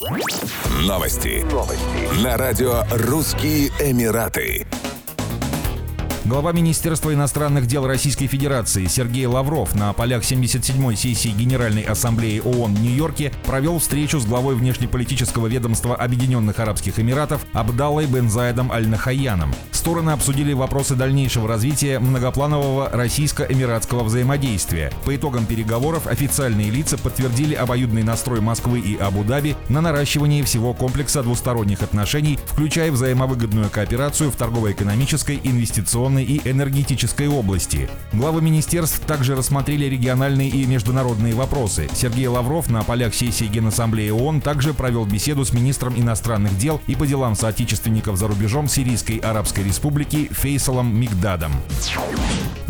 Новости. Новости. На радио «Русские Эмираты». Глава Министерства иностранных дел Российской Федерации Сергей Лавров на полях 77-й сессии Генеральной Ассамблеи ООН в Нью-Йорке провел встречу с главой внешнеполитического ведомства Объединенных Арабских Эмиратов Абдаллой Бен Заедом Аль-Нахаяном. Стороны обсудили вопросы дальнейшего развития многопланового российско-эмиратского взаимодействия. По итогам переговоров официальные лица подтвердили обоюдный настрой Москвы и Абу-Даби на наращивание всего комплекса двусторонних отношений, включая взаимовыгодную кооперацию в торгово-экономической, инвестиционной и энергетической области. Главы министерств также рассмотрели региональные и международные вопросы. Сергей Лавров на полях сессии Генассамблеи ООН также провел беседу с министром иностранных дел и по делам соотечественников за рубежом Сирийской Арабской Республики Фейсалом Мигдадом.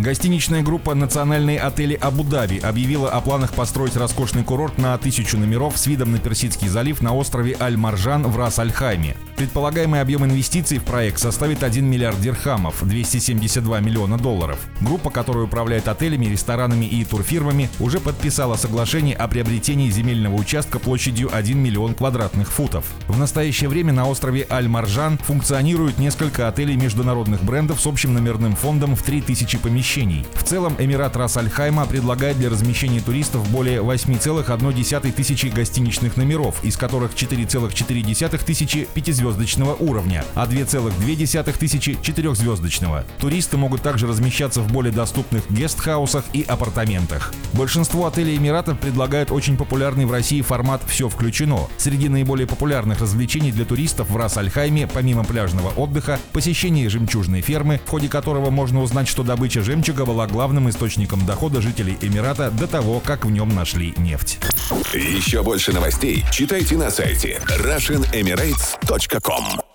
Гостиничная группа «Национальные отели Абу-Даби» объявила о планах построить роскошный курорт на тысячу номеров с видом на Персидский залив на острове Аль-Маржан в Рас-Аль-Хайме. Предполагаемый объем инвестиций в проект составит 1 миллиард дирхамов, 272 миллиона долларов. Группа, которая управляет отелями, ресторанами и турфирмами, уже подписала соглашение о приобретении земельного участка площадью 1 миллион квадратных футов. В настоящее время на острове Аль-Маржан функционируют несколько отелей международных брендов с общим номерным фондом в 3000 помещений. В целом Эмират Рас-Аль-Хайма предлагает для размещения туристов более 8,1 тысячи гостиничных номеров, из которых 4,4 тысячи пятизвездочных двухзвездочного уровня, а 2,2 тысячи четырехзвездочного. Туристы могут также размещаться в более доступных гестхаусах и апартаментах. Большинство отелей Эмиратов предлагают очень популярный в России формат «все включено». Среди наиболее популярных развлечений для туристов в Рас-Аль-Хайме, помимо пляжного отдыха, посещение жемчужной фермы, в ходе которого можно узнать, что добыча жемчуга была главным источником дохода жителей Эмирата до того, как в нем нашли нефть. Еще больше новостей читайте на сайте RussianEmirates.com